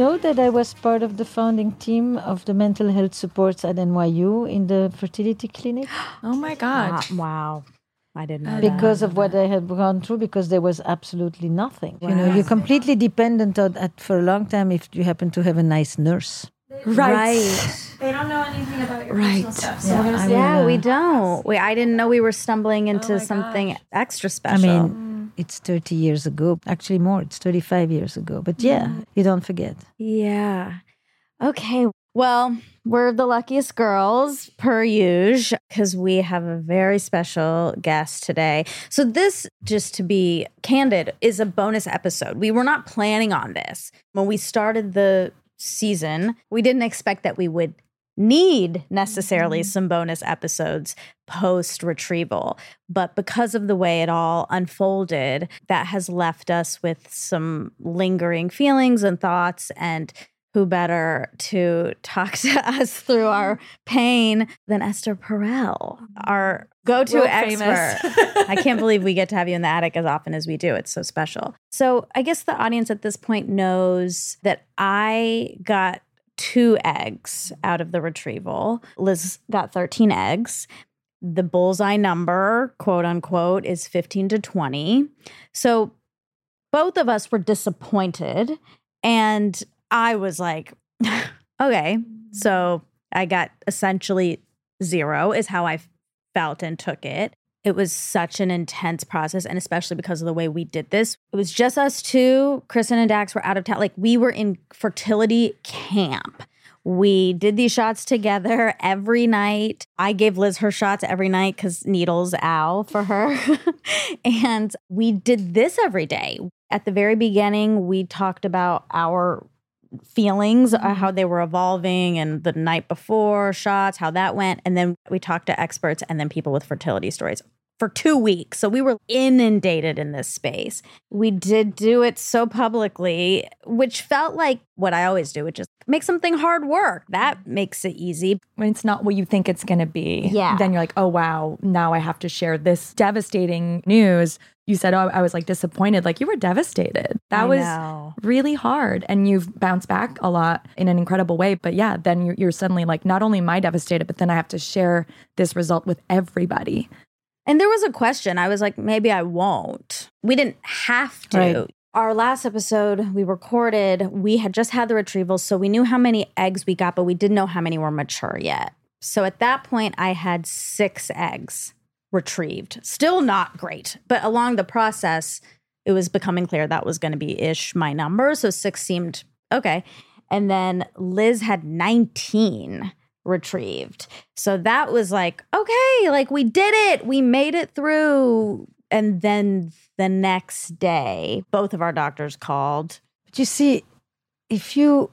you know that I was part of the founding team of the mental health supports at NYU in the fertility clinic? Oh my God. wow. I didn't know because of what I had gone through, because there was absolutely nothing. You know, you're completely dependent on that for a long time if you happen to have a nice nurse. Right. right. They don't know anything about your Right. personal stuff. So Yeah, we're gonna I say, mean, Yeah, uh, we don't. We, I didn't know we were stumbling into my something gosh. extra I special. mean, it's 30 years ago. Actually, more. It's 35 years ago. But yeah, mm. you don't forget. yeah. Okay. Well, we're the luckiest girls per usual because we have a very special guest today. So this, just to be candid, is a bonus episode. We were not planning on this when we started the season. We didn't expect that we would need necessarily mm-hmm. some bonus episodes post retrieval. But because of the way it all unfolded, that has left us with some lingering feelings and thoughts. And who better to talk to us through mm-hmm. our pain than Esther Perel, our go to expert? I can't believe we get to have you in the attic as often as we do. It's so special. So, I guess the audience at this point knows that I got two eggs out of the retrieval. Liz got 13 eggs. The bullseye number, quote unquote, is 15 to 20. So, both of us were disappointed. And I was like, okay, so I got essentially zero, is how I felt and took it. It was such an intense process, and especially because of the way we did this. It was just us two. Kristen and Dax were out of town. Like we were in fertility camp. We did these shots together every night. I gave Liz her shots every night because needles ow for her. and we did this every day. At the very beginning, we talked about our feelings, uh, how they were evolving, and the night before shots, how that went. And then we talked to experts and then people with fertility stories for two weeks. So we were inundated in this space. We did do it so publicly, which felt like what I always do, which is make something hard work. That makes it easy. when it's not what you think it's going to be, Yeah. then you're like, oh, wow, now I have to share this devastating news. You said, oh, I was like disappointed. Like you were devastated. That I was know. really hard. And you've bounced back a lot in an incredible way. But yeah, then you're, you're suddenly like, not only am I devastated, but then I have to share this result with everybody. And there was a question. I was like, maybe I won't. We didn't have to. Right. Our last episode we recorded, we had just had the retrievals, so we knew how many eggs we got, but we didn't know how many were mature yet. So at that point, I had six eggs retrieved. Still not great, but along the process, it was becoming clear that was going to be ish my number. So six seemed okay. And then Liz had 19 retrieved. So that was like, okay, like we did it. We made it through. And then the next day, both of our doctors called. But you see, if you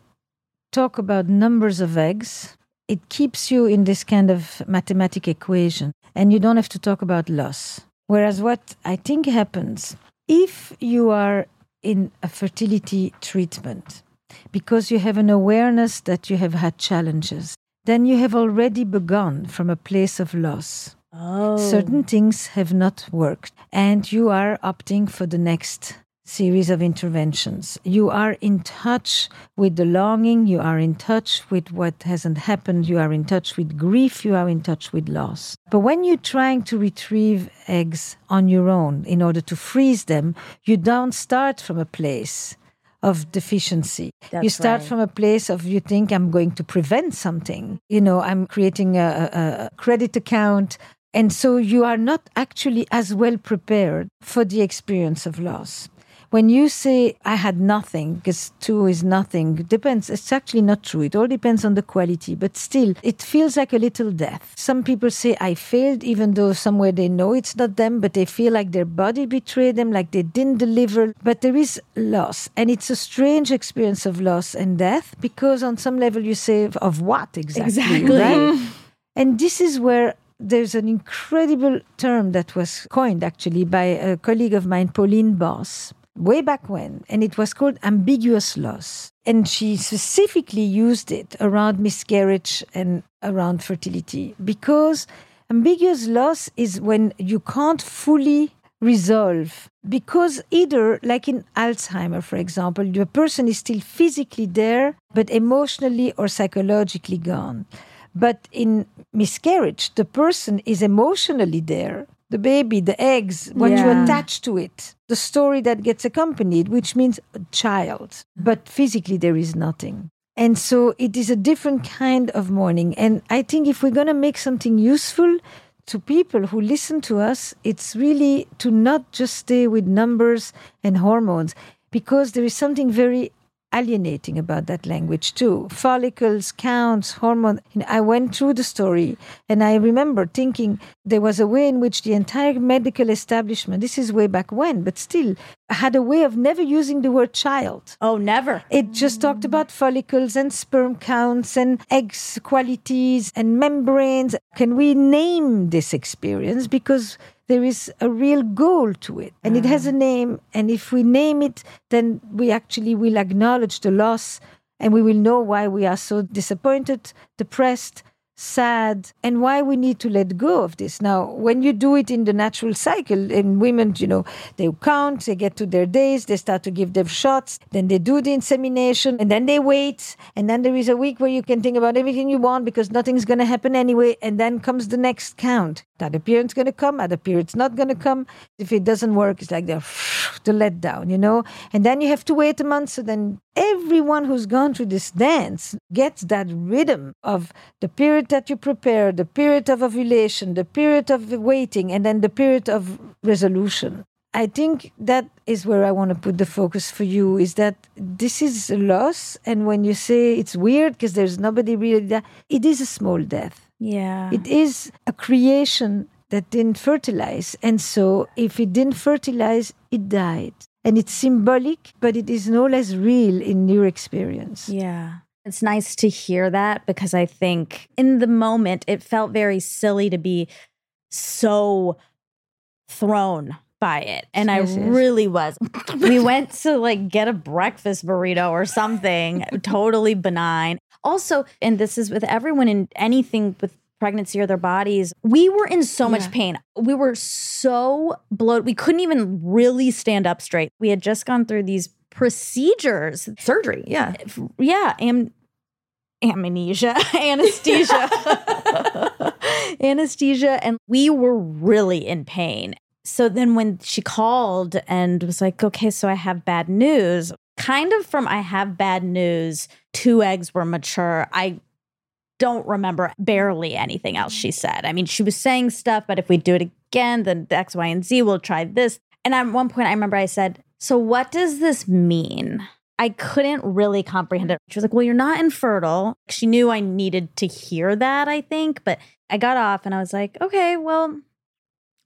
talk about numbers of eggs, it keeps you in this kind of mathematic equation, and you don't have to talk about loss. Whereas what I think happens if you are in a fertility treatment because you have an awareness that you have had challenges, then you have already begun from a place of loss. Oh. Certain things have not worked, and you are opting for the next series of interventions. You are in touch with the longing, you are in touch with what hasn't happened, you are in touch with grief, you are in touch with loss. But when you're trying to retrieve eggs on your own in order to freeze them, you don't start from a place of deficiency. you start right. from a place of you think I'm going to prevent something. You know, I'm creating a, a credit account. And so you are not actually as well prepared for the experience of loss. When you say, I had nothing, because two is nothing, it depends. It's actually not true. It all depends on the quality, but still, it feels like a little death. Some people say, I failed, even though somewhere they know it's not them, but they feel like their body betrayed them, like they didn't deliver. But there is loss. And it's a strange experience of loss and death, because on some level you say, of what exactly? Exactly. Right? And this is where there's an incredible term that was coined actually by a colleague of mine, Pauline Boss, way back when, and it was called ambiguous loss. And she specifically used it around miscarriage and around fertility because ambiguous loss is when you can't fully resolve because either like in alzheimer for example the person is still physically there but emotionally or psychologically gone. But in miscarriage the person is emotionally there the baby the eggs what you attach to it the story that gets accompanied which means a child but physically there is nothing. And so it is a different kind of mourning. And i think if we're going to make something useful to people who listen to us, it's really to not just stay with numbers and hormones, because there is something very alienating about that language too. Follicles, counts, hormone. I went through the story and I remember thinking there was a way in which the entire medical establishment, this is way back when, but still, had a way of never using the word child. Oh, never. It just talked about follicles and sperm counts and eggs qualities and membranes. Can we name this experience? Because there is a real goal to it and it has a mm. name. And if we name it, then we actually will acknowledge the loss and we will know why we are so disappointed, depressed, sad, and why we need to let go of this. Now, when you do it in the natural cycle, in women, you know, they count, they get to their days, they start to give them shots, then they do the insemination, and then they wait, and then there is a week where you can think about everything you want because nothing's going to happen anyway, and then comes the next count. That appearance going to come, other period's not going to come. If it doesn't work, it's like the, the letdown, you know? And then you have to wait a month. So then everyone who's gone through this dance gets that rhythm of the period that you prepare, the period of ovulation, the period of waiting, and then the period of resolution. I think that is where I want to put the focus for you is that this is a loss. And when you say it's weird because there's nobody really there, it is a small death. Yeah. It is a creation that didn't fertilize. And so if it didn't fertilize, it died. And it's symbolic, but it is no less real in your experience. Yeah. It's nice to hear that because I think in the moment it felt very silly to be so thrown by it. And Yes, I yes. really was. we went to like get a breakfast burrito or something totally benign. Also, and this is with everyone in anything with pregnancy or their bodies, we were in so much Yeah. pain. We were so bloated. We couldn't even really stand up straight. We had just gone through these procedures Surgery. Yeah. yeah, am amnesia, anesthesia, anesthesia, and we were really in pain. So then when she called and was like, "Okay, so I have bad news," kind of from "I have bad news," two eggs were mature. I don't remember barely anything else she said. I mean, she was saying stuff, but if we do it again, then the X, Y, and Z, we'll try this. And at one point, I remember I said, So, what does this mean? I couldn't really comprehend it. She was like, Well, you're not infertile. She knew I needed to hear that, I think. But I got off and I was like, Okay, well,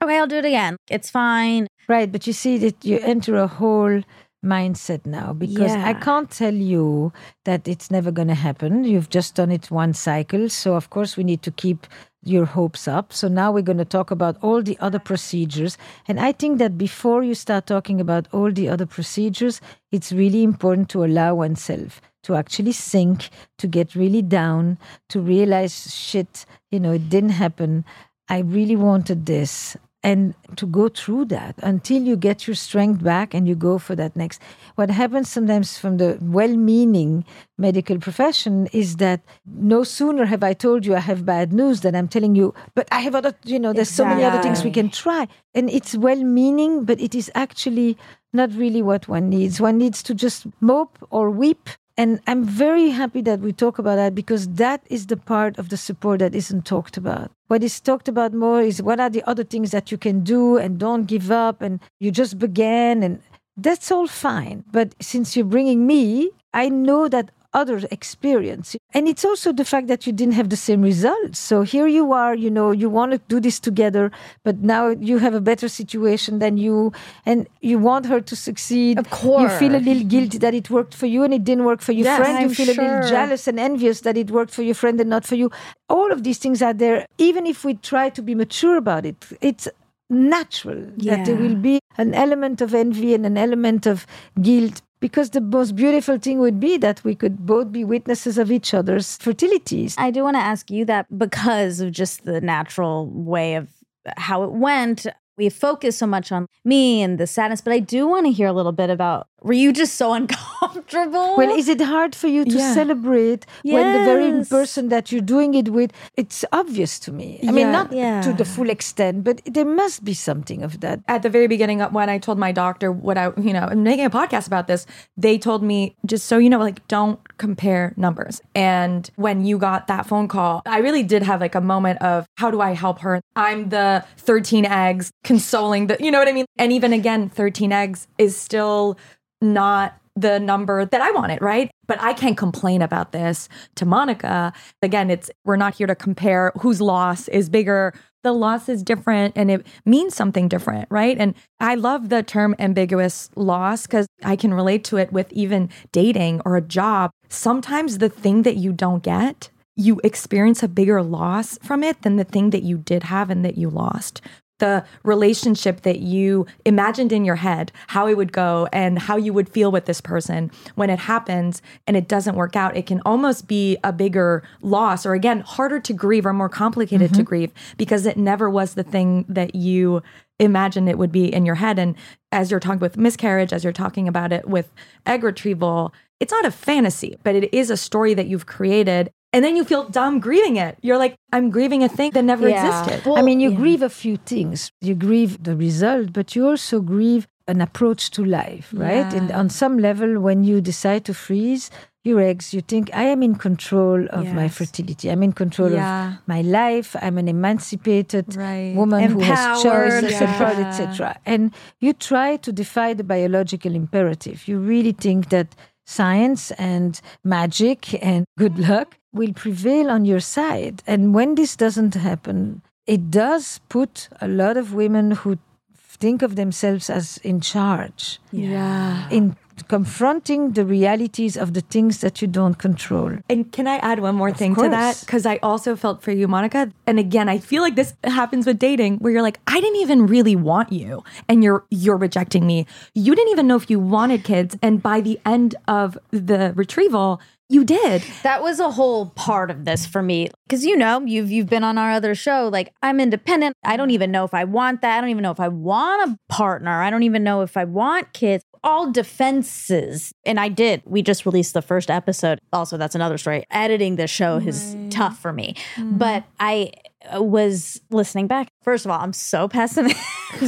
okay, I'll do it again. It's fine. Right, but you see that you enter a whole mindset now because I can't tell you that it's never going to happen. You've just done it one cycle. So, of course, we need to keep your hopes up. So, now we're going to talk about all the other procedures. And I think that before you start talking about all the other procedures, it's really important to allow oneself to actually sink, to get really down, to realize shit, you know, it didn't happen. I really wanted this and to go through that until you get your strength back and you go for that next. What happens sometimes from the well meaning medical profession is that no sooner have I told you I have bad news than I'm telling you, but I have other, you know, there's so many other things we can try. And it's well meaning, but it is actually not really what one needs. One needs to just mope or weep and I'm very happy that we talk about that because that is the part of the support that isn't talked about. What is talked about more is what are the other things that you can do and don't give up and you just began and that's all fine. But since you're bringing me, I know that other experience. And it's also the fact that you didn't have the same results. So here you are, you know, you want to do this together, but now you have a better situation than you, and you want her to succeed. Of course. You feel a little guilty that it worked for you and it didn't work for your Yes, friend. You I'm feel a little jealous and envious that it worked for your friend and not for you. All of these things are there. Even if we try to be mature about it, it's natural that there will be an element of envy and an element of guilt because the most beautiful thing would be that we could both be witnesses of each other's fertilities. I do want to ask you that because of just the natural way of how it went. we focus so much on me and the sadness, but I do want to hear a little bit about were you just so uncomfortable? Well, is it hard for you to Yeah. celebrate when the very person that you're doing it with, it's obvious to me. I mean, not Yeah. to the full extent, but there must be something of that. at the very beginning uh, when I told my doctor what I, you know, I'm making a podcast about this, they told me just so you know, like don't compare numbers. And when you got that phone call, I really did have like a moment of how do I help her? I'm the 13 eggs consoling the, you know what I mean? And even again, 13 eggs is still not the number that I wanted, right? But I can't complain about this to Monica. Again, it's we're not here to compare whose loss is bigger. The loss is different and it means something different, right? And I love the term ambiguous loss because I can relate to it with even dating or a job. Sometimes the thing that you don't get, you experience a bigger loss from it than the thing that you did have and that you lost the relationship that you imagined in your head, how it would go and how you would feel with this person when it happens and it doesn't work out, it can almost be a bigger loss or again, harder to grieve or more complicated to mm-hmm. grieve because it never was the thing that you imagined it would be in your head. And as you're talking with miscarriage, as you're talking about it with egg retrieval, it's not a fantasy, but it is a story that you've created. And then you feel dumb grieving it. You're like, I'm grieving a thing that never Yeah. existed. Well, I mean, you yeah. grieve a few things. You grieve the result, but you also grieve an approach to life, right? And on some level, when you decide to freeze your eggs, you think, I am in control of my fertility. I'm in control Yeah. of my life. I'm an emancipated Right. woman who has Empowered. choices, empowered, Yeah. etc. And you try to defy the biological imperative. You really think that science and magic and good luck will prevail on your side. And when this doesn't happen, it does put a lot of women who think of themselves as in charge Yeah. in confronting the realities of the things that you don't control. And can I add one more thing to that? Because I also felt for you, Monica. And again, I feel like this happens with dating where you're like, I didn't even really want you and you're you're rejecting me. You didn't even know if you wanted kids. And by the end of the retrieval, you did. That was a whole part of this for me because you know you've you've been on our other show. Like I'm independent. I don't even know if I want that. I don't even know if I want a partner. I don't even know if I want kids. All defenses, and I did. We just released the first episode. Also, that's another story. Editing the show is tough for me, but I uh, was listening back. First of all, I'm so pessimistic.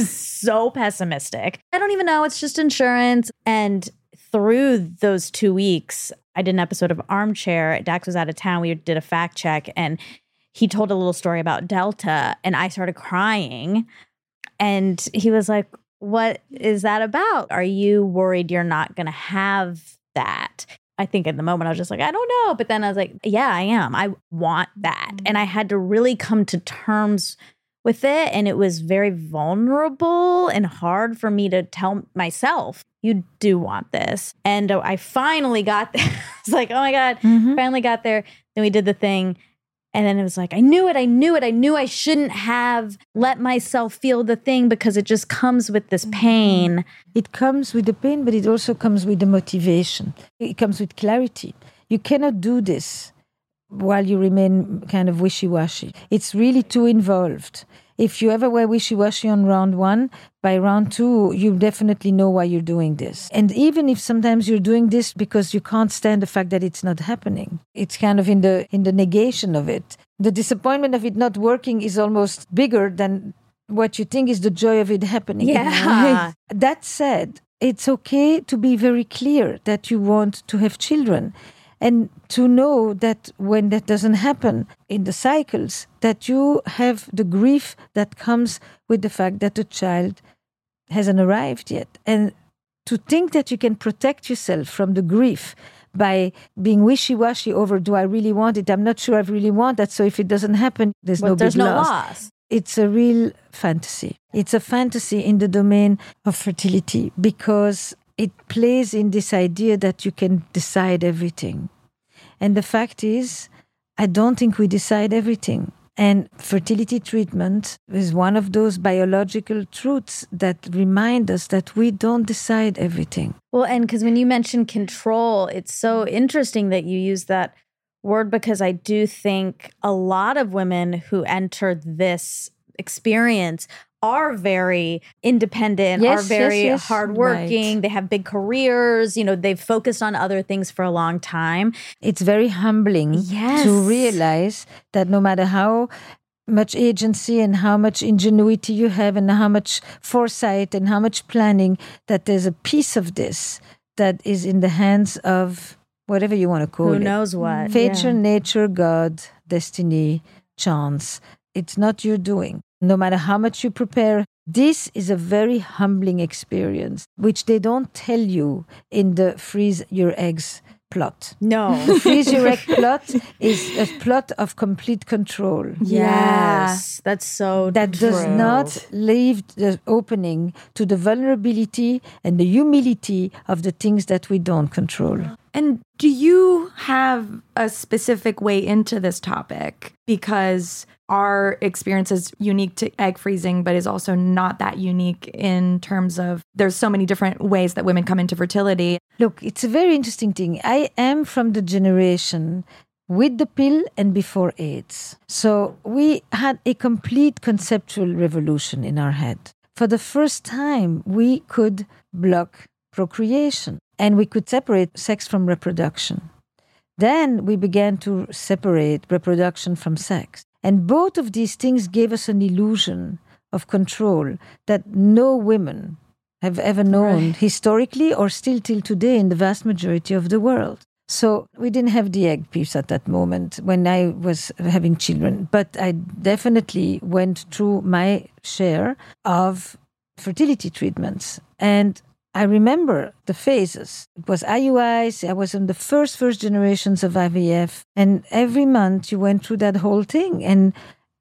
so pessimistic. I don't even know. It's just insurance and through those two weeks, I did an episode of Armchair. Dax was out of town. We did a fact check and he told a little story about Delta and I started crying. And he was like, What is that about? Are you worried you're not going to have that? I think in the moment I was just like, I don't know. But then I was like, Yeah, I am. I want that. And I had to really come to terms with it. And it was very vulnerable and hard for me to tell myself, you do want this. And uh, I finally got there. it's like, oh my God, finally got there. Then we did the thing. And then it was like, I knew it. I knew it. I knew I shouldn't have let myself feel the thing because it just comes with this mm-hmm. pain. It comes with the pain, but it also comes with the motivation. It comes with clarity. You cannot do this while you remain kind of wishy washy. It's really too involved. If you ever were wishy washy on round one, by round two, you definitely know why you're doing this. And even if sometimes you're doing this because you can't stand the fact that it's not happening, it's kind of in the in the negation of it. The disappointment of it not working is almost bigger than what you think is the joy of it happening. Yeah. That said, it's okay to be very clear that you want to have children and to know that when that doesn't happen in the cycles that you have the grief that comes with the fact that the child hasn't arrived yet and to think that you can protect yourself from the grief by being wishy-washy over do I really want it? I'm not sure I really want that. So if it doesn't happen, there's But no there's big no loss loss. it's a real fantasy. It's a fantasy in the domain of fertility because it plays in this idea that you can decide everything. And the fact is, I don't think we decide everything. And fertility treatment is one of those biological truths that remind us that we don't decide everything. Well, and because when you mention control, it's so interesting that you use that word because I do think a lot of women who enter this experience are very independent, Yes, are very yes. hardworking. They have big careers. You know, they've focused on other things for a long time. It's very humbling Yes. to realize that no matter how much agency and how much ingenuity you have and how much foresight and how much planning that there's a piece of this that is in the hands of whatever you want to call Who it Who knows what? Fate, Yeah. nature, God, destiny, chance. It's not your doing. No matter how much you prepare, this is a very humbling experience, which they don't tell you in the freeze your eggs plot. No. Freeze your egg plot is a plot of complete control. Yes, that's so That does not leave the opening to the vulnerability and the humility of the things that we don't control. And do you have a specific way into this topic? Because our experience is unique to egg freezing, but is also not that unique in terms of there's so many different ways that women come into fertility. Look, it's a very interesting thing. I am from the generation with the pill and before AIDS. So we had a complete conceptual revolution in our head. For the first time, we could block procreation and we could separate sex from reproduction. Then we began to separate reproduction from sex. And both of these things gave us an illusion of control that no women have ever known historically or still till today in the vast majority of the world. So we didn't have the egg piece at that moment when I was having children, but I definitely went through my share of fertility treatments. And I remember the phases. It was IUIs. I was in the first, first generations of IVF. And every month you went through that whole thing. And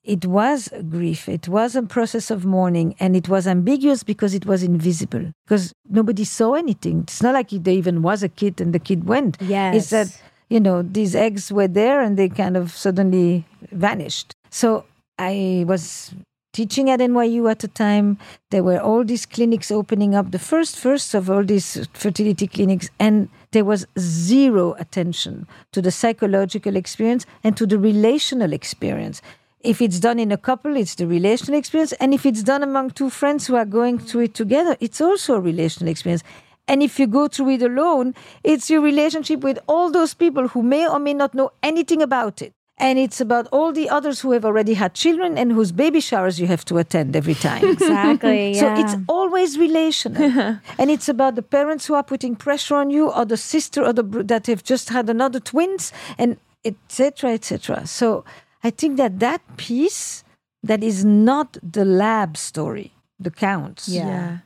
it was a grief. It was a process of mourning. And it was ambiguous because it was invisible, because nobody saw anything. It's not like there even was a kid and the kid went. Yes. It's that, you know, these eggs were there and they kind of suddenly vanished. So I was teaching at NYU at the time. There were all these clinics opening up, the first first of all these fertility clinics, and there was zero attention to the psychological experience and to the relational experience. If it's done in a couple, it's the relational experience. And if it's done among two friends who are going through it together, it's also a relational experience. And if you go through it alone, it's your relationship with all those people who may or may not know anything about it. And it's about all the others who have already had children and whose baby showers you have to attend every time. Exactly. So yeah. it's always relational, and it's about the parents who are putting pressure on you, or the sister, or the br- that have just had another twins, and etc. etc. So I think that that piece that is not the lab story, the counts, Yeah.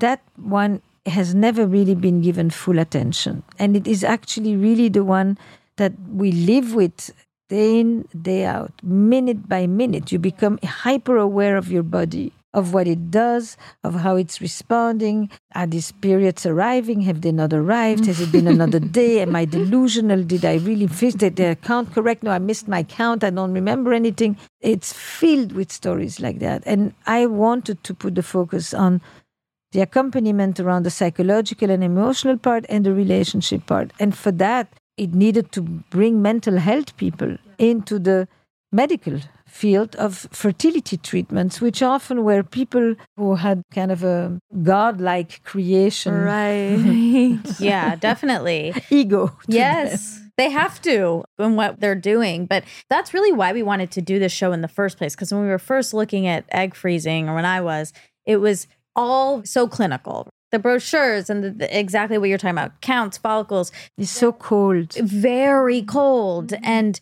that one has never really been given full attention, and it is actually really the one that we live with day in day out. Minute by minute you become hyper aware of your body of what it does of how it's responding. Are these periods arriving? Have they not arrived? Has it been another day? Am i delusional? Did i really fix did the count correct? No i missed my count i don't remember anything. It's filled with stories like that. And i wanted to put the focus on the accompaniment around the psychological and emotional part and the relationship part. And for that, it needed to bring mental health people into the medical field of fertility treatments, which often were people who had kind of a godlike creation Right. yeah, definitely. ego. to them. Yes. They have to in what they're doing. But that's really why we wanted to do this show in the first place. Because when we were first looking at egg freezing, or when I was, it was all so clinical. The brochures and the, the- exactly what you're talking about counts, follicles, It's so cold. very cold. Mm-hmm. And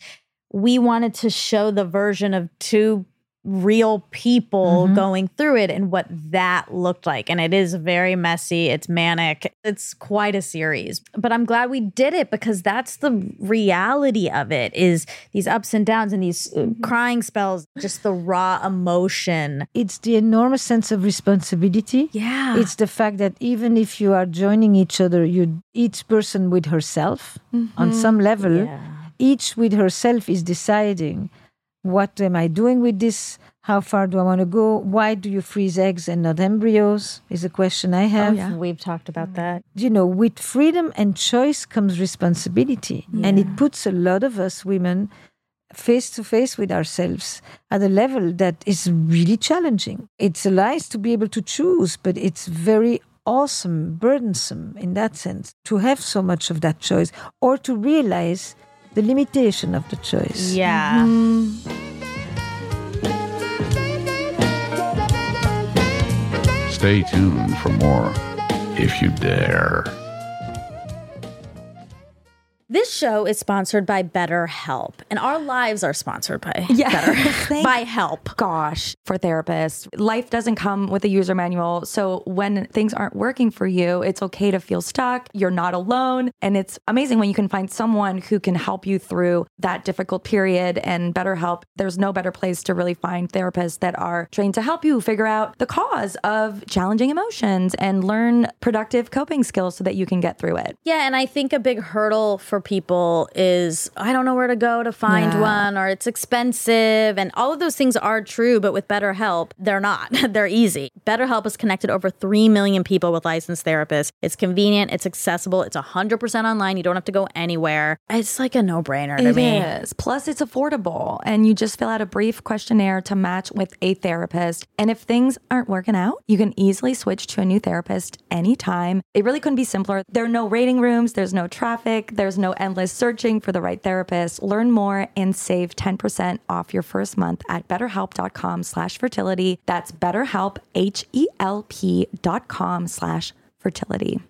we wanted to show the version of two real people mm-hmm. going through it and what that looked like. And it is very messy, it's manic, it's quite a series. But I'm glad we did it because that's the reality of it is these ups and downs and these uh, mm-hmm. crying spells, just the raw emotion. It's the enormous sense of responsibility. Yeah. It's the fact that even if you are joining each other, you each person with herself on mm-hmm. some level, Yeah. each with herself is deciding what am I doing with this? How far do I want to go? Why do you freeze eggs and not embryos? Is a question I oh, have. yeah. We've talked about mm. that. You know, with freedom and choice comes responsibility. And it puts a lot of us women face to face with ourselves at a level that is really challenging. It's a lies to be able to choose, but it's very awesome, burdensome in that sense to have so much of that choice or to realize the limitation of the choice. Yeah. Mm-hmm. Stay tuned for more if you dare. This show is sponsored by BetterHelp, and our lives are sponsored by Yeah. Better by Help. gosh, for therapists, life doesn't come with a user manual. So when things aren't working for you, it's okay to feel stuck. You're not alone. And it's amazing when you can find someone who can help you through that difficult period and BetterHelp. There's no better place to really find therapists that are trained to help you figure out the cause of challenging emotions and learn productive coping skills so that you can get through it. Yeah, and I think a big hurdle for people is I don't know where to go to find Yeah. one or it's expensive and all of those things are true, but with BetterHelp, they're not. they're easy. BetterHelp has connected over 3 million people with licensed therapists. It's convenient, it's accessible, it's 100% online. You don't have to go anywhere. It's like a no-brainer to It me. is. Plus, it's affordable, and you just fill out a brief questionnaire to match with a therapist. And if things aren't working out, you can easily switch to a new therapist anytime. It really couldn't be simpler. There are no waiting rooms, there's no traffic, there's no endless searching for the right therapist. Learn more and save 10% off your first month at betterhelp.com slash fertility. That's betterhelp, H-E-L-P dot com slash fertility.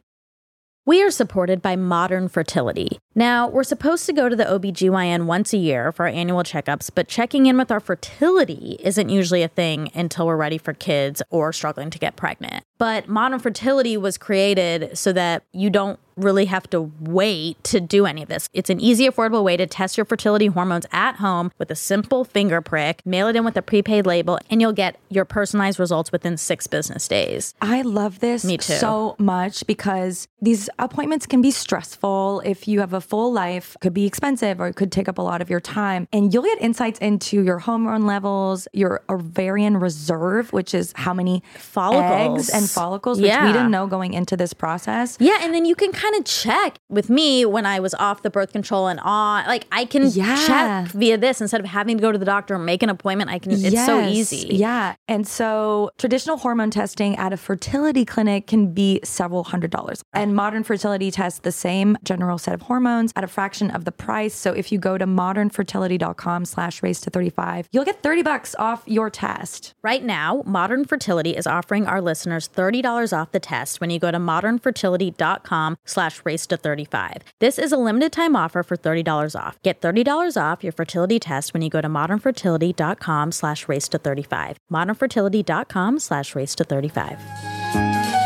We are supported by Modern Fertility. Now, we're supposed to go to the OBGYN once a year for our annual checkups, but checking in with our fertility isn't usually a thing until we're ready for kids or struggling to get pregnant. But Modern Fertility was created so that you don't really have to wait to do any of this. It's an easy, affordable way to test your fertility hormones at home with a simple finger prick, mail it in with a prepaid label, and you'll get your personalized results within six business days. I love this Me too. so much because these appointments can be stressful if you have a full life, could be expensive or it could take up a lot of your time. And you'll get insights into your hormone levels, your ovarian reserve, which is how many Follicles. eggs and follicles, which Yeah. we didn't know going into this process. Yeah, and then you can kind of check with me when I was off the birth control and on. Like I can Yeah. check via this instead of having to go to the doctor and make an appointment. I can. It's so easy. Yeah. And so traditional hormone testing at a fertility clinic can be several hundred dollars. And modern fertility tests the same general set of hormones at a fraction of the price. So if you go to modernfertility.com slash race to 35, you'll get 30 bucks off your test. Right now, Modern Fertility is offering our listeners $30 off the test when you go to modernfertility.com slash race to 35. This is a limited time offer for $30 off. Get $30 off your fertility test when you go to modernfertility.com slash race to 35. modernfertility.com slash race to 35.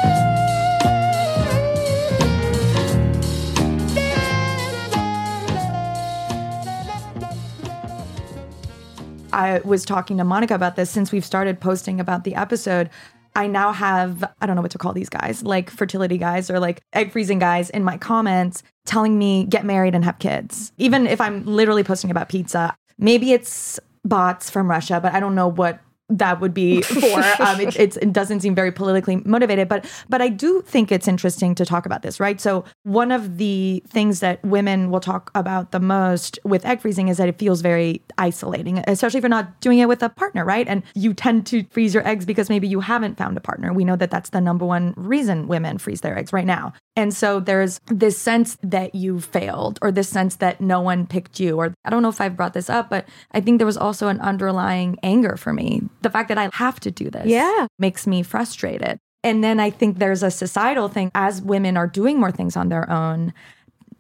I was talking to Monica about this since we've started posting about the episode. I now have, I don't know what to call these guys, like fertility guys or like egg freezing guys in my comments telling me get married and have kids. Even if I'm literally posting about pizza, maybe it's bots from Russia, but I don't know what that would be for. um, it, it's, it doesn't seem very politically motivated, but but I do think it's interesting to talk about this, right? So one of the things that women will talk about the most with egg freezing is that it feels very isolating, especially if you're not doing it with a partner, right? And you tend to freeze your eggs because maybe you haven't found a partner. We know that that's the number one reason women freeze their eggs right now. And so there's this sense that you failed, or this sense that no one picked you, or I don't know if I've brought this up, but I think there was also an underlying anger for me. The fact that I have to do this Yeah. makes me frustrated. And then I think there's a societal thing as women are doing more things on their own,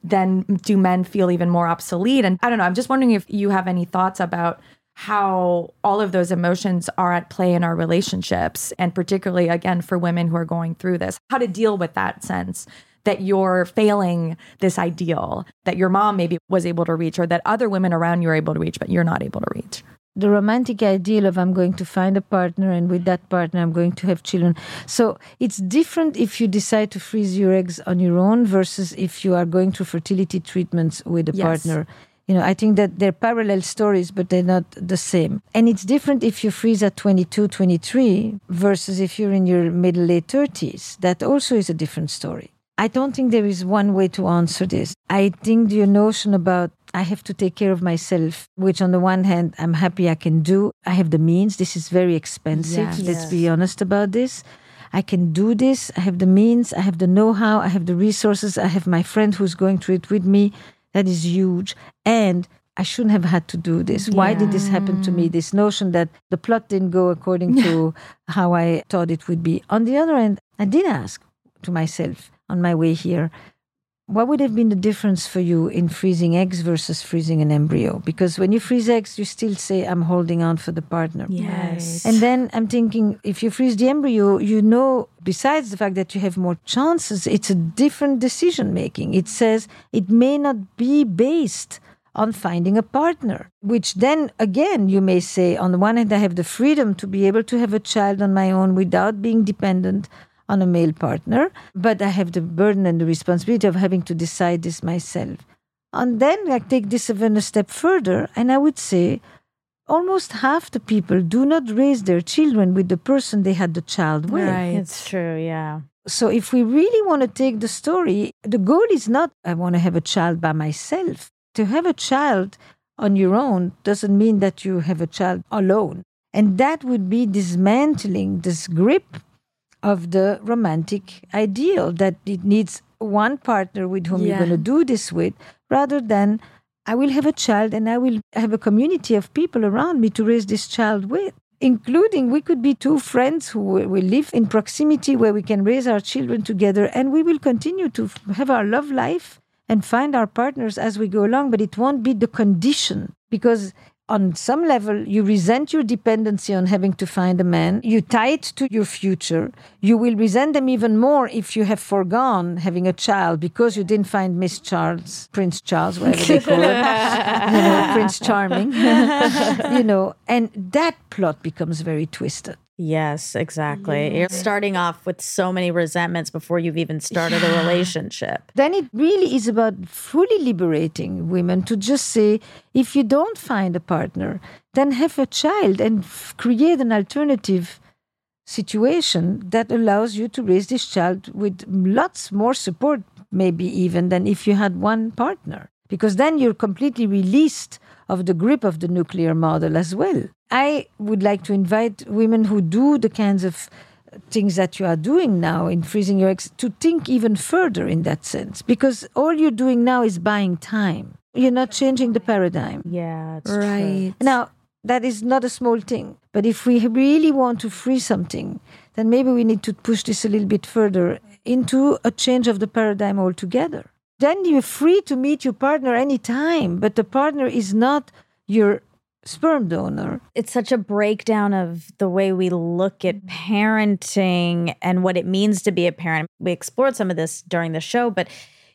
then do men feel even more obsolete? And I don't know. I'm just wondering if you have any thoughts about how all of those emotions are at play in our relationships, and particularly again for women who are going through this, how to deal with that sense that you're failing this ideal that your mom maybe was able to reach, or that other women around you are able to reach, but you're not able to reach. the romantic ideal of I'm going to find a partner and with that partner I'm going to have children. So it's different if you decide to freeze your eggs on your own versus if you are going through fertility treatments with a Yes. partner. You know, I think that they're parallel stories, but they're not the same. And it's different if you freeze at 22, 23 versus if you're in your middle late 30s. That also is a different story. I don't think there is one way to answer this. I think your notion about I have to take care of myself, which on the one hand, I'm happy I can do. I have the means. This is very expensive. Yes. Let's be honest about this. I can do this. I have the means. I have the know how. I have the resources. I have my friend who's going through it with me. That is huge. And I shouldn't have had to do this. Why did this happen to me? This notion that the plot didn't go according to how I thought it would be. On the other hand, I did ask to myself on my way here, what would have been the difference for you in freezing eggs versus freezing an embryo? Because when you freeze eggs, you still say, I'm holding on for the partner. Yes. And then I'm thinking, if you freeze the embryo, you know, besides the fact that you have more chances, it's a different decision making. It says it may not be based on finding a partner, which then again, you may say, on the one hand, I have the freedom to be able to have a child on my own without being dependent on a male partner, but I have the burden and the responsibility of having to decide this myself. And then I take this even a step further, and I would say almost half the people do not raise their children with the person they had the child with. Right. It's true, yeah. So if we really want to take the story, the goal is not I want to have a child by myself. To have a child on your own doesn't mean that you have a child alone. And that would be dismantling this grip of the romantic ideal that it needs one partner with whom you're going to do this with rather than I will have a child and I will have a community of people around me to raise this child with. Including, we could be two friends who will will live in proximity where we can raise our children together and we will continue to have our love life and find our partners as we go along, but it won't be the condition because on some level you resent your dependency on having to find a man. You tie it to your future. You will resent them even more if you have foregone having a child because you didn't find miss charles prince charles whatever they call it you know prince charming. You know and that plot becomes very twisted Yes, exactly. You're starting off with so many resentments before you've even started a relationship. then it really is about fully liberating women to just say if you don't find a partner then have a child and f- create an alternative situation that allows you to raise this child with lots more support maybe even than if you had one partner because then you're completely released of the grip of the nuclear model as well i would like to invite women who do the kinds of things that you are doing now in freezing your eggs to think even further in that sense. Because all you're doing now is buying time. You're not changing the paradigm. Yeah, it's Right. now that is not a small thing. But if we really want to free something then maybe we need to push this a little bit further into a change of the paradigm altogether. Then you're free to meet your partner anytime but the partner is not your sperm donor it's such a breakdown of the way we look at parenting and what it means to be a parent. We explored some of this during the show, but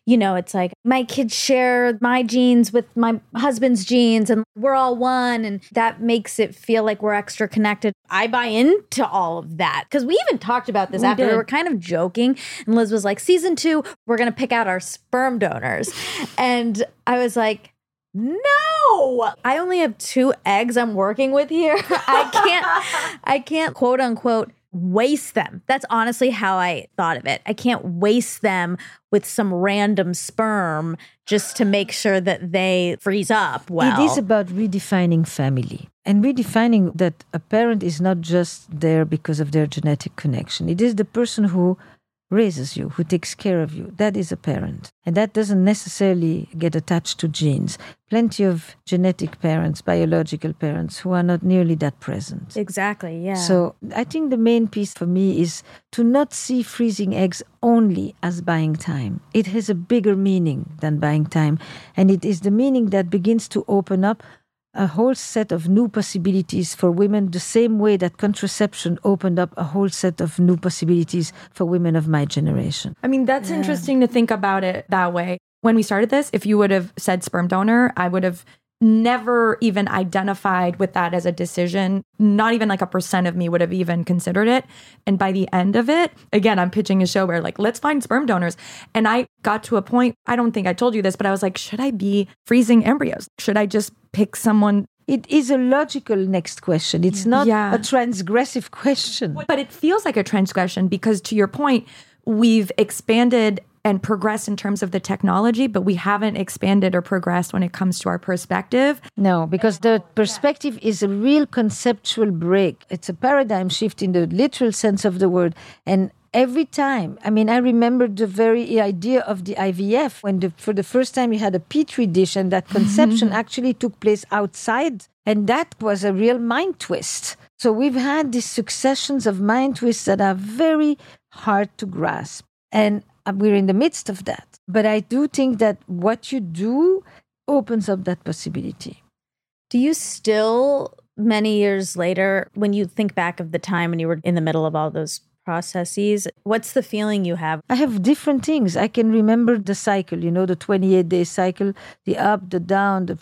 you know, it's like my kids share my genes with my husband's genes and we're all one and that makes it feel like we're extra connected. I buy into all of that because we even talked about this We after we were kind of joking and Liz was like, "Season 2, we're going to pick out our sperm donors." and I was like, no! I only have two eggs i'm working with here. I can't i can't quote unquote waste them. That's honestly how i thought of it. I can't waste them with some random sperm just to make sure that they freeze up well It is about redefining family and redefining that a parent is not just there because of their genetic connection. It is the person who raises you, who takes care of you. That is a parent. And that doesn't necessarily get attached to genes. Plenty of genetic parents, biological parents, who are not nearly that present. exactly yeah So I think the main piece for me is to not see freezing eggs only as buying time. It has a bigger meaning than buying time. And it is the meaning that begins to open up a whole set of new possibilities for women, the same way that contraception opened up a whole set of new possibilities for women of my generation. I mean, that's interesting to think about it that way. When we started this, if you would have said sperm donor, I would have never even identified with that as a decision. Not even like a percent of me would have even considered it. And by the end of it, again, I'm pitching a show where like, let's find sperm donors. And I got to a point, I don't think I told you this, but I was like, should I be freezing embryos? Should I just pick someone? It is a logical next question. It's not Yeah. a transgressive question. But it feels like a transgression because to your point, we've expanded and progressed in terms of the technology, but we haven't expanded or progressed when it comes to our perspective. No, because the perspective is a real conceptual break. It's a paradigm shift in the literal sense of the word. And every time, I mean, I remember the very idea of the IVF when the, for the first time you had a petri dish and that conception mm-hmm. actually took place outside. And that was a real mind twist. So we've had these successions of mind twists that are very hard to grasp. And Uh, we're in the midst of that. But I do think that what you do opens up that possibility. Do you still, many years later, when you think back of the time when you were in the middle of all those processes, what's the feeling you have? I have different things. I can remember the cycle, you know, the 28 day cycle, the up, the down, the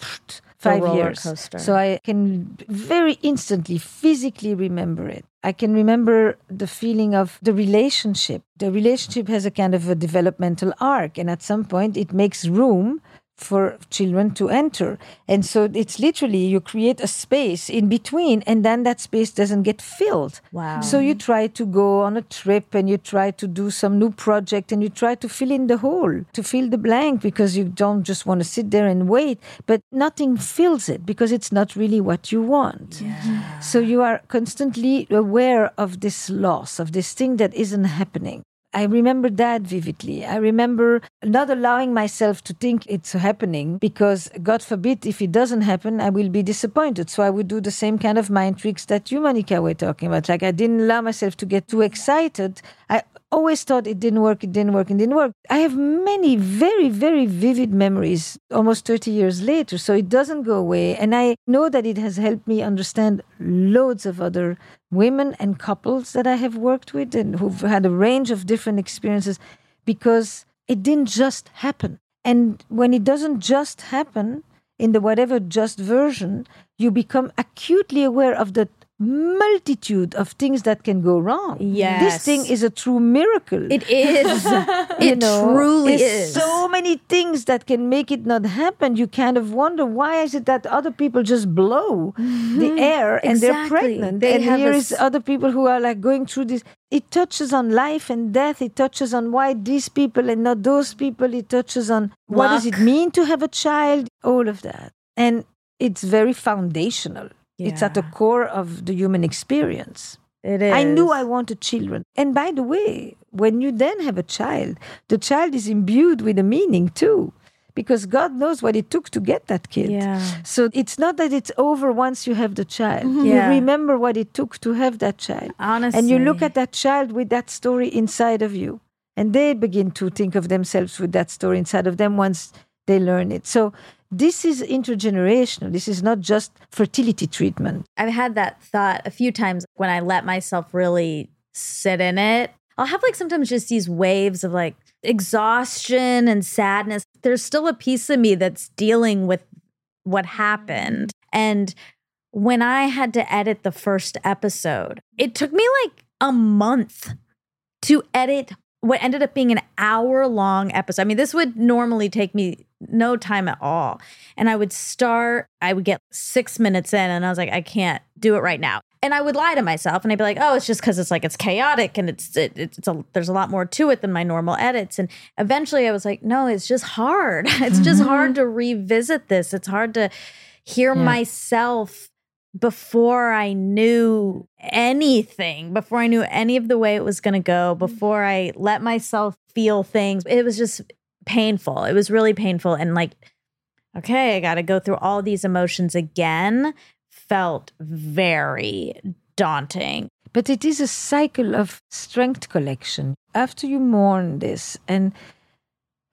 five roller years. coaster. So I can very instantly, physically remember it. I can remember the feeling of the relationship. The relationship has a kind of a developmental arc, and at some point, it makes room for children to enter. And so it's literally you create a space in between, and then that space doesn't get filled. Wow. So you try to go on a trip and you try to do some new project and you try to fill in the hole, to fill the blank because you don't just want to sit there and wait, but nothing fills it because it's not really what you want. Yeah. So you are constantly aware of this loss, of this thing that isn't happening. I remember that vividly. I remember not allowing myself to think it's happening because, God forbid, if it doesn't happen, I will be disappointed. So I would do the same kind of mind tricks that you, Monica, were talking about. Like I didn't allow myself to get too excited. I always thought it didn't work, it didn't work, it didn't work. I have many very, very vivid memories almost 30 years later. So it doesn't go away. And I know that it has helped me understand loads of other women and couples that I have worked with and who've had a range of different experiences because it didn't just happen. And when it doesn't just happen in the whatever just version, you become acutely aware of the multitude of things that can go wrong. Yes. This thing is a true miracle. It is. It know, truly is. So many things that can make it not happen. You kind of wonder why is it that other people just blow mm-hmm. the air and they're pregnant, They and here a is other people who are like going through this. It touches on life and death. It touches on why these people and not those people. It touches on what does it mean to have a child. All of that, and it's very foundational. It's at the core of the human experience. It is. I knew I wanted children. And by the way, when you then have a child, the child is imbued with a meaning too, because God knows what it took to get that kid. Yeah. So it's not that it's over once you have the child. Mm-hmm. Yeah. You remember what it took to have that child. Honestly. And you look at that child with that story inside of you. And they begin to think of themselves with that story inside of them once they learn it. So this is intergenerational. This is not just fertility treatment. I've had that thought a few times when I let myself really sit in it. I'll have like sometimes just these waves of like exhaustion and sadness. There's still a piece of me that's dealing with what happened. And when I had to edit the first episode, it took me like a month to edit what ended up being an hour long episode. I mean, this would normally take me no time at all. And I would start, I would get six minutes in, and I was like, I can't do it right now. And I would lie to myself, and I'd be like, "Oh, it's just because it's like it's chaotic, and it's it, it's a, there's a lot more to it than my normal edits." And eventually, I was like, "No, it's just hard. It's just mm-hmm. hard to revisit this. It's hard to hear Yeah. myself before I knew anything, before I knew any of the way it was going to go, mm. before I let myself feel things. It was just painful. It was really painful. And like, okay, I got to go through all these emotions again felt very daunting. But it is a cycle of strength collection. After you mourn this and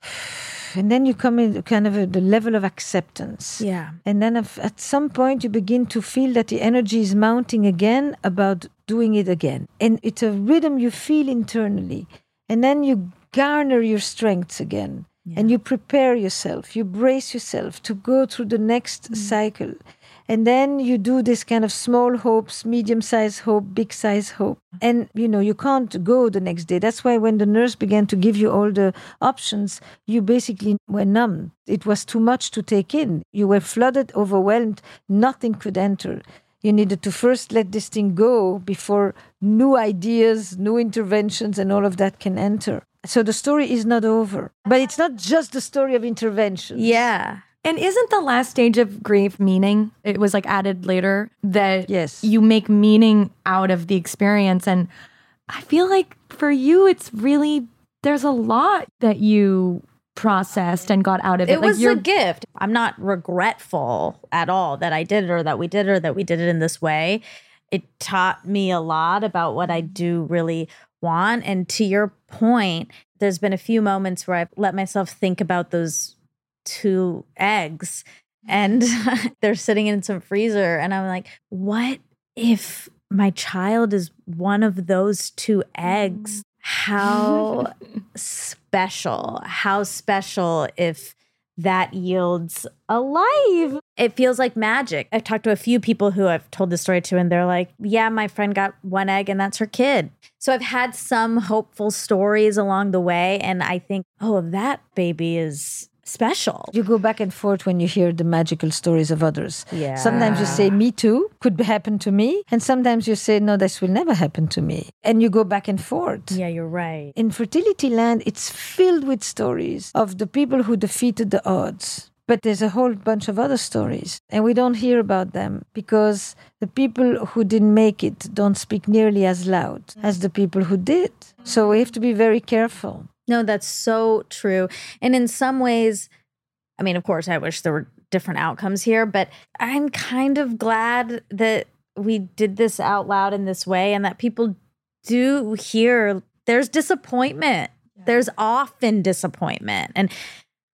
and then you come in kind of a, the level of acceptance. Yeah. And then if, at some point you begin to feel that the energy is mounting again about doing it again. And it's a rhythm you feel internally. And then you garner your strengths again. And you prepare yourself, you brace yourself to go through the next mm. cycle. And then you do this kind of small hopes, medium size hope, big size hope. And you know, you can't go the next day. That's why when the nurse began to give you all the options, you basically were numb. It was too much to take in. You were flooded, overwhelmed, nothing could enter. You needed to first let this thing go before new ideas, new interventions, and all of that can enter. So the story is not over. But it's not just the story of intervention. Yeah. And isn't the last stage of grief meaning? It was like added later that Yes. you make meaning out of the experience. And I feel like for you, it's really, there's a lot that you processed and got out of it. It like was a gift. I'm not regretful at all that I did it or that we did it or that we did it in this way. It taught me a lot about what I do really want. And to your point, there's been a few moments where I've let myself think about those two eggs and mm-hmm. they're sitting in some freezer. And I'm like, what if my child is one of those two eggs? Mm-hmm. How special, how special if that yields a life. It feels like magic. I've talked to a few people who I've told this story to, and they're like, Yeah, my friend got one egg and that's her kid. So I've had some hopeful stories along the way. And I think, Oh, that baby is special. You go back and forth when you hear the magical stories of others. Yeah. Sometimes you say, Me too, could happen to me. And sometimes you say, No, this will never happen to me. And you go back and forth. Yeah, you're right. In fertility land, it's filled with stories of the people who defeated the odds. But there's a whole bunch of other stories, and we don't hear about them because the people who didn't make it don't speak nearly as loud as the people who did. So we have to be very careful. No, that's so true. And in some ways, I mean, of course, I wish there were different outcomes here, but I'm kind of glad that we did this out loud in this way and that people do hear there's disappointment. There's often disappointment. And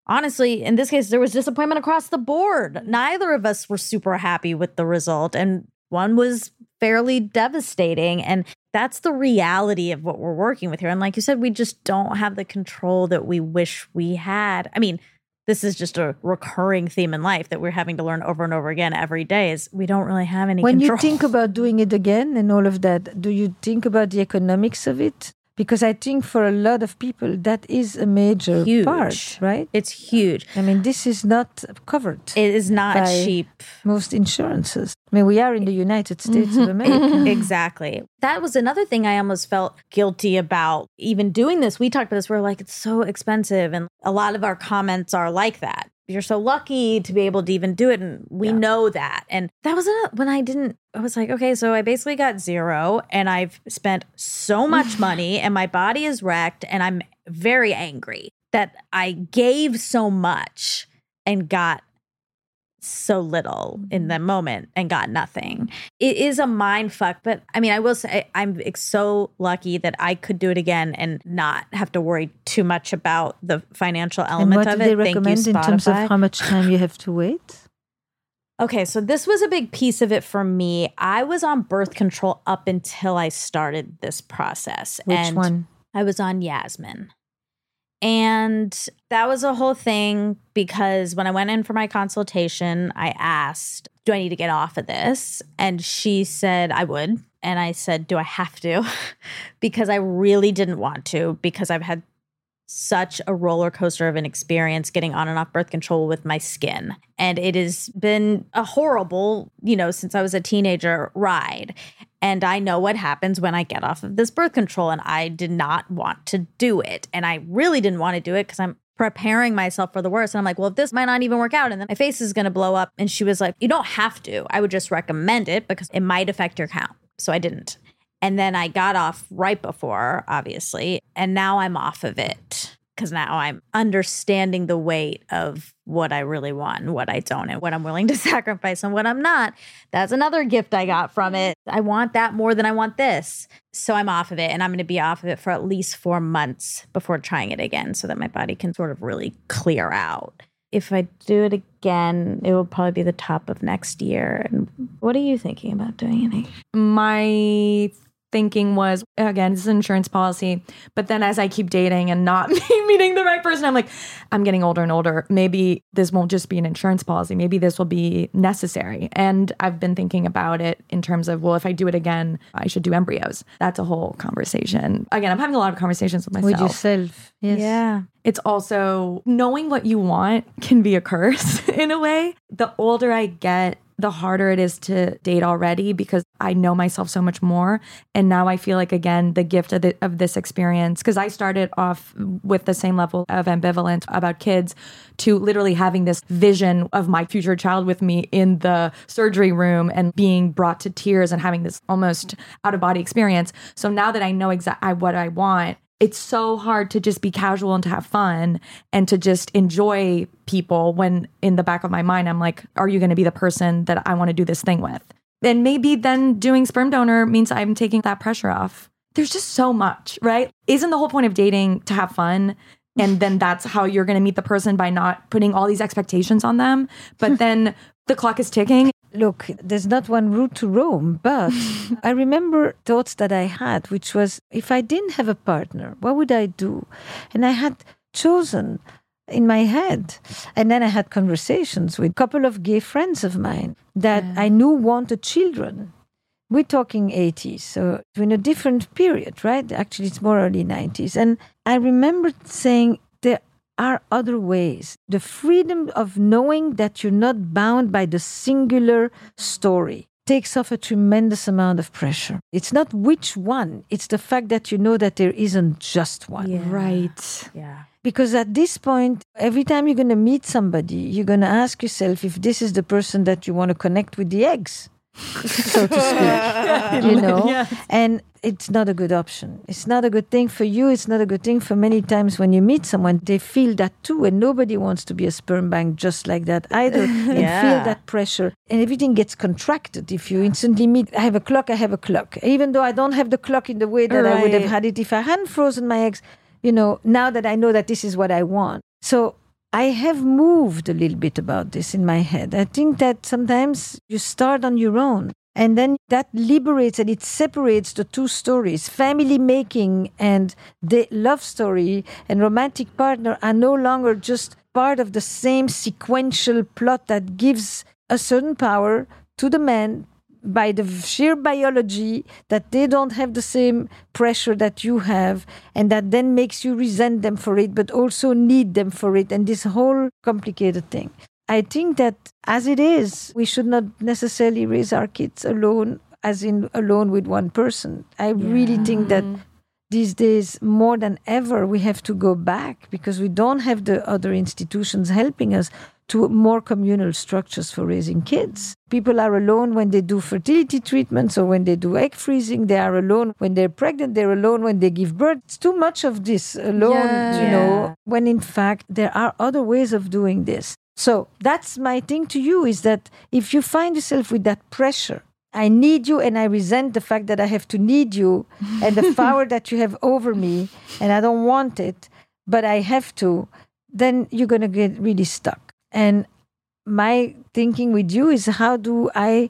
honestly, in this case, there was disappointment across the board. Neither of us were super happy with the result. And one was fairly devastating. And that's the reality of what we're working with here. And like you said, we just don't have the control that we wish we had. I mean, this is just a recurring theme in life that we're having to learn over and over again every day is we don't really have any When control. you think about doing it again and all of that, do you think about the economics of it? Because I think for a lot of people, that is a major Huge. part, right? it's huge. I mean, this is not covered. It is not cheap. most insurances. I mean, we are in the United States of mm-hmm. America. exactly. That was another thing I almost felt guilty about even doing this. We talked about this. We're like, it's so expensive. And a lot of our comments are like that. You're so lucky to be able to even do it. And we know that. And that was a, when I didn't, I was like, okay, so I basically got zero and I've spent so much money and my body is wrecked and I'm very angry that I gave so much and got so little in mm-hmm. the moment and got nothing. It is a mind fuck, but I mean, I will say I'm so lucky that I could do it again and not have to worry too much about the financial element what of do it. they Thank you, recommend in terms of how much time you have to wait? Okay, so this was a big piece of it for me. I was on birth control up until I started this process. Which and one? I was on Yasmin. And that was a whole thing because when I went in for my consultation, I asked, Do I need to get off of this? And she said, I would. And I said, Do I have to? because I really didn't want to, because I've had such a roller coaster of an experience getting on and off birth control with my skin. And it has been a horrible, you know, since I was a teenager ride. And I know what happens when I get off of this birth control. And I did not want to do it. And I really didn't want to do it because I'm preparing myself for the worst. And I'm like, well, if this might not even work out and then my face is going to blow up. And she was like, you don't have to. I would just recommend it because it might affect your count. So I didn't. And then I got off right before, obviously. And now I'm off of it because now I'm understanding the weight of what I really want and what I don't, and what I'm willing to sacrifice and what I'm not. That's another gift I got from it. I want that more than I want this. So I'm off of it, and I'm going to be off of it for at least four months before trying it again so that my body can sort of really clear out. If I do it again, it will probably be the top of next year. And what are you thinking about doing, Annie? my thinking was again this is an insurance policy but then as i keep dating and not meeting the right person i'm like i'm getting older and older maybe this won't just be an insurance policy maybe this will be necessary and i've been thinking about it in terms of well if i do it again i should do embryos that's a whole conversation again i'm having a lot of conversations with myself With yourself. Yes. Yeah. it's also knowing what you want can be a curse in a way. The older I get, the harder it is to date already because I know myself so much more. And now I feel like, again, the gift of, the, of this experience, because I started off with the same level of ambivalence about kids to literally having this vision of my future child with me in the surgery room and being brought to tears and having this almost out of body experience. So now that I know exactly what I want, it's so hard to just be casual and to have fun and to just enjoy people when in the back of my mind I'm like, are you going to be the person that I want to do this thing with? And maybe then doing sperm donor means I'm taking that pressure off. There's just so much, right? Isn't the whole point of dating to have fun? And then that's how you're going to meet the person by not putting all these expectations on them. But then the clock is ticking Look, there's not one route to Rome, but I remember thoughts that I had, which was if I didn't have a partner, what would I do? And I had chosen in my head. And then I had conversations with a couple of gay friends of mine that yeah. I knew wanted children. We're talking 80s, so in a different period, right? Actually, it's more early 90s. And I remember saying, are other ways. The freedom of knowing that you're not bound by the singular story takes off a tremendous amount of pressure. It's not which one, it's the fact that you know that there isn't just one. Yeah. Right. Yeah. Because at this point, every time you're going to meet somebody, you're going to ask yourself if this is the person that you want to connect with the eggs. so to speak, you know, and it's not a good option. It's not a good thing for you. It's not a good thing for many times when you meet someone. They feel that too, and nobody wants to be a sperm bank just like that either, and feel that pressure, and everything gets contracted if you instantly meet. I have a clock. I have a clock, even though I don't have the clock in the way that right. I would have had it if I hadn't frozen my eggs. You know, now that I know that this is what I want, so I have moved a little bit about this in my head. I think that sometimes you start on your own and then that liberates and it separates the two stories. Family making and the love story and romantic partner are no longer just part of the same sequential plot that gives a certain power to the man by the sheer biology that they don't have the same pressure that you have and that then makes you resent them for it but also need them for it and this whole complicated thing. I think that as it is we should not necessarily raise our kids alone as in alone with one person. I yeah. really think that mm-hmm. these days more than ever we have to go back because we don't have the other institutions helping us to more communal structures for raising kids. People are alone when they do fertility treatments or when they do egg freezing. They are alone when they're pregnant. They're alone when they give birth. It's too much of this alone, yeah. you know, when in fact there are other ways of doing this. So that's my thing to you is that if you find yourself with that pressure, I need you and I resent the fact that I have to need you and the power that you have over me and I don't want it, but I have to, then you're going to get really stuck. And my thinking with you is how do I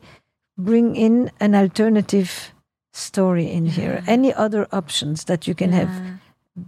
bring in an alternative story in here? Any other options that you can yeah. have?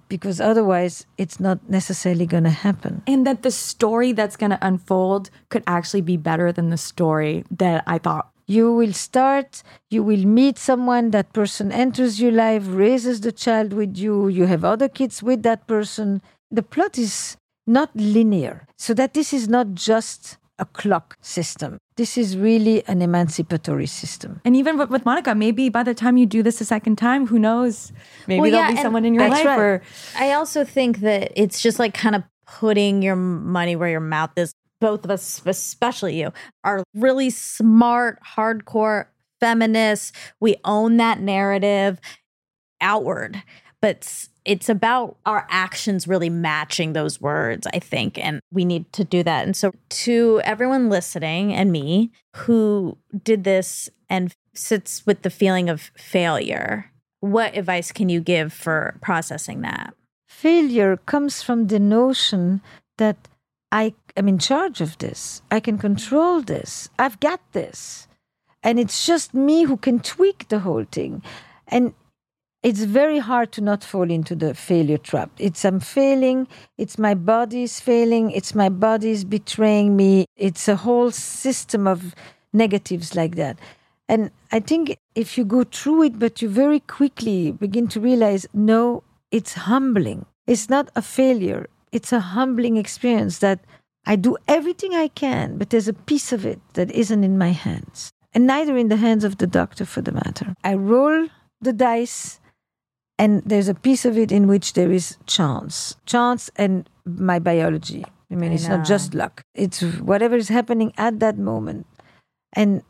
Because otherwise, it's not necessarily going to happen. And that the story that's going to unfold could actually be better than the story that I thought you will start you will meet someone that person enters your life raises the child with you you have other kids with that person the plot is not linear, so that this is not just a clock system. This is really an emancipatory system. And even with, Monica, maybe by the time you do this a second time, who knows? Maybe well, there'll be someone in your life. Right. Or... I also think that it's just like kind of putting your money where your mouth is. Both of us, especially you, are really smart, hardcore feminists. We own that narrative outward. But it's about our actions really matching those words, I think. And we need to do that. And so, to everyone listening and me who did this and sits with the feeling of failure, what advice can you give for processing that? Failure comes from the notion that I am in charge of this, I can control this, I've got this. And it's just me who can tweak the whole thing. And it's very hard to not fall into the failure trap. It's I'm failing, it's my body's failing, it's my body's betraying me. It's a whole system of negatives like that. And I think if you go through it, but you very quickly begin to realize no, it's humbling. It's not a failure, it's a humbling experience that I do everything I can, but there's a piece of it that isn't in my hands, and neither in the hands of the doctor for the matter. I roll the dice, and there's a piece of it in which there is chance, chance and my biology. I mean, I it's know. not just luck, it's whatever is happening at that moment. And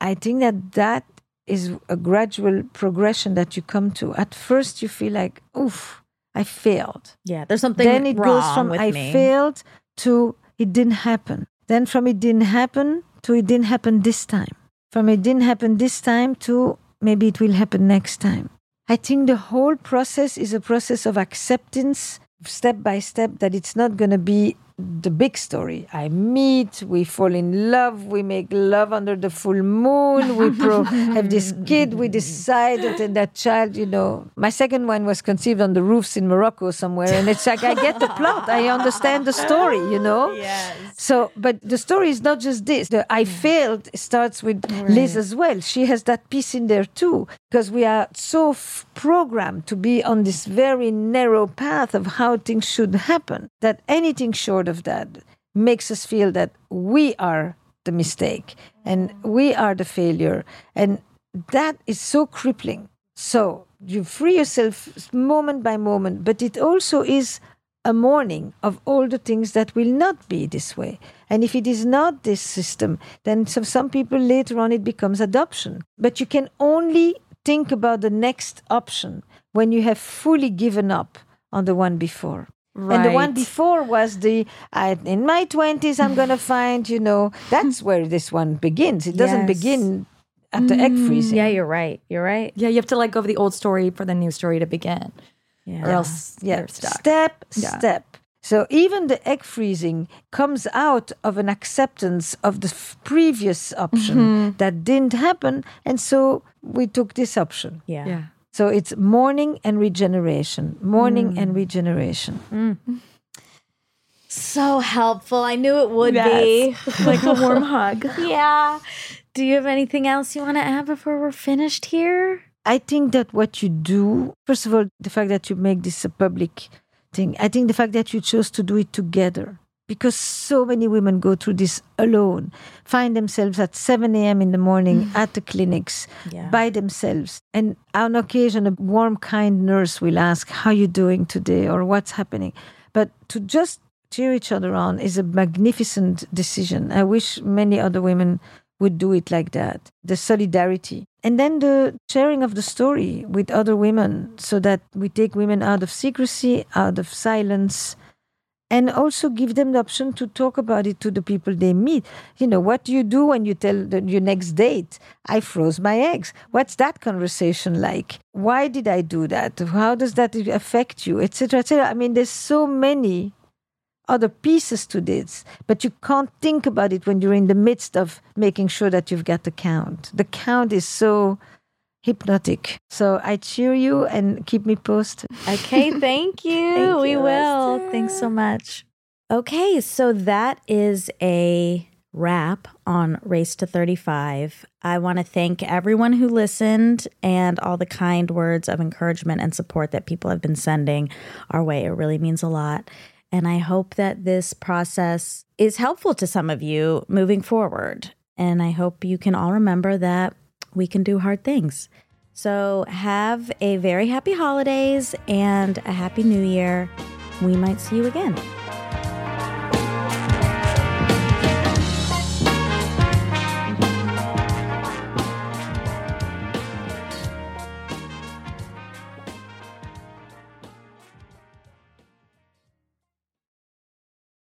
I think that that is a gradual progression that you come to. At first, you feel like, oof, I failed Yeah, there's something then it goes from I me. failed to it didn't happen. Then from it didn't happen to it didn't happen this time. From it didn't happen this time to maybe it will happen next time. I think the whole process is a process of acceptance, step by step, that it's not going to be the big story. I meet, we fall in love, we make love under the full moon, we pro- have this kid, we decide that and that child, you know. My second one was conceived on the roofs in Morocco somewhere, and it's like I get the plot, I understand the story, you know. Yes. So, but the story is not just this. The I mm. failed starts with Liz as well. She has that piece in there too, because we are so f- programmed to be on this very narrow path of how things should happen that anything short of that makes us feel that we are the mistake and we are the failure. And that is so crippling. So you free yourself moment by moment, but it also is a mourning of all the things that will not be this way. And if it is not this system, then some, some people later on it becomes adoption. But you can only think about the next option when you have fully given up on the one before. And the one before was the I, in my 20s, I'm going to find, you know, that's where this one begins. It doesn't Yes. begin at the egg freezing. Yeah, you're right. You're right. Yeah, you have to let go of the old story for the new story to begin, Yeah. or else yeah, you're stuck. step, Yeah. step. So even the egg freezing comes out of an acceptance of the f- previous option Mm-hmm. that didn't happen, and so we took this option. yeah. Yeah. So it's mourning and regeneration, mourning Mm. and regeneration. So helpful. I knew it would be. like a warm hug. yeah. Do you have anything else you want to add before we're finished here? I think that what you do, first of all, the fact that you make this a public thing, I think the fact that you chose to do it together, because so many women go through this alone, find themselves at 7 a.m. in the morning mm. at the clinics Yeah. by themselves. And on occasion, a warm, kind nurse will ask, How you doing today? or What's happening? But to just cheer each other on is a magnificent decision. I wish many other women would do it like that. The solidarity. And then the sharing of the story with other women so that we take women out of secrecy, out of silence, and also give them the option to talk about it to the people they meet. You know, what do you do when you tell the, your next date, I froze my eggs? What's that conversation like? Why did I do that? How does that affect you? Etc. Etc. I mean, there's so many other pieces to this, but you can't think about it when you're in the midst of making sure that you've got the count. The count is so hypnotic. So I cheer you and keep me posted. Okay, thank you. Thank we you, will. Esther. Thanks so much. Okay, so that is a wrap on Race to 35. I want to thank everyone who listened and all the kind words of encouragement and support that people have been sending our way. It really means a lot. And I hope that this process is helpful to some of you moving forward. And I hope you can all remember that we can do hard things. So, have a very happy holidays and a happy new year. We might see you again.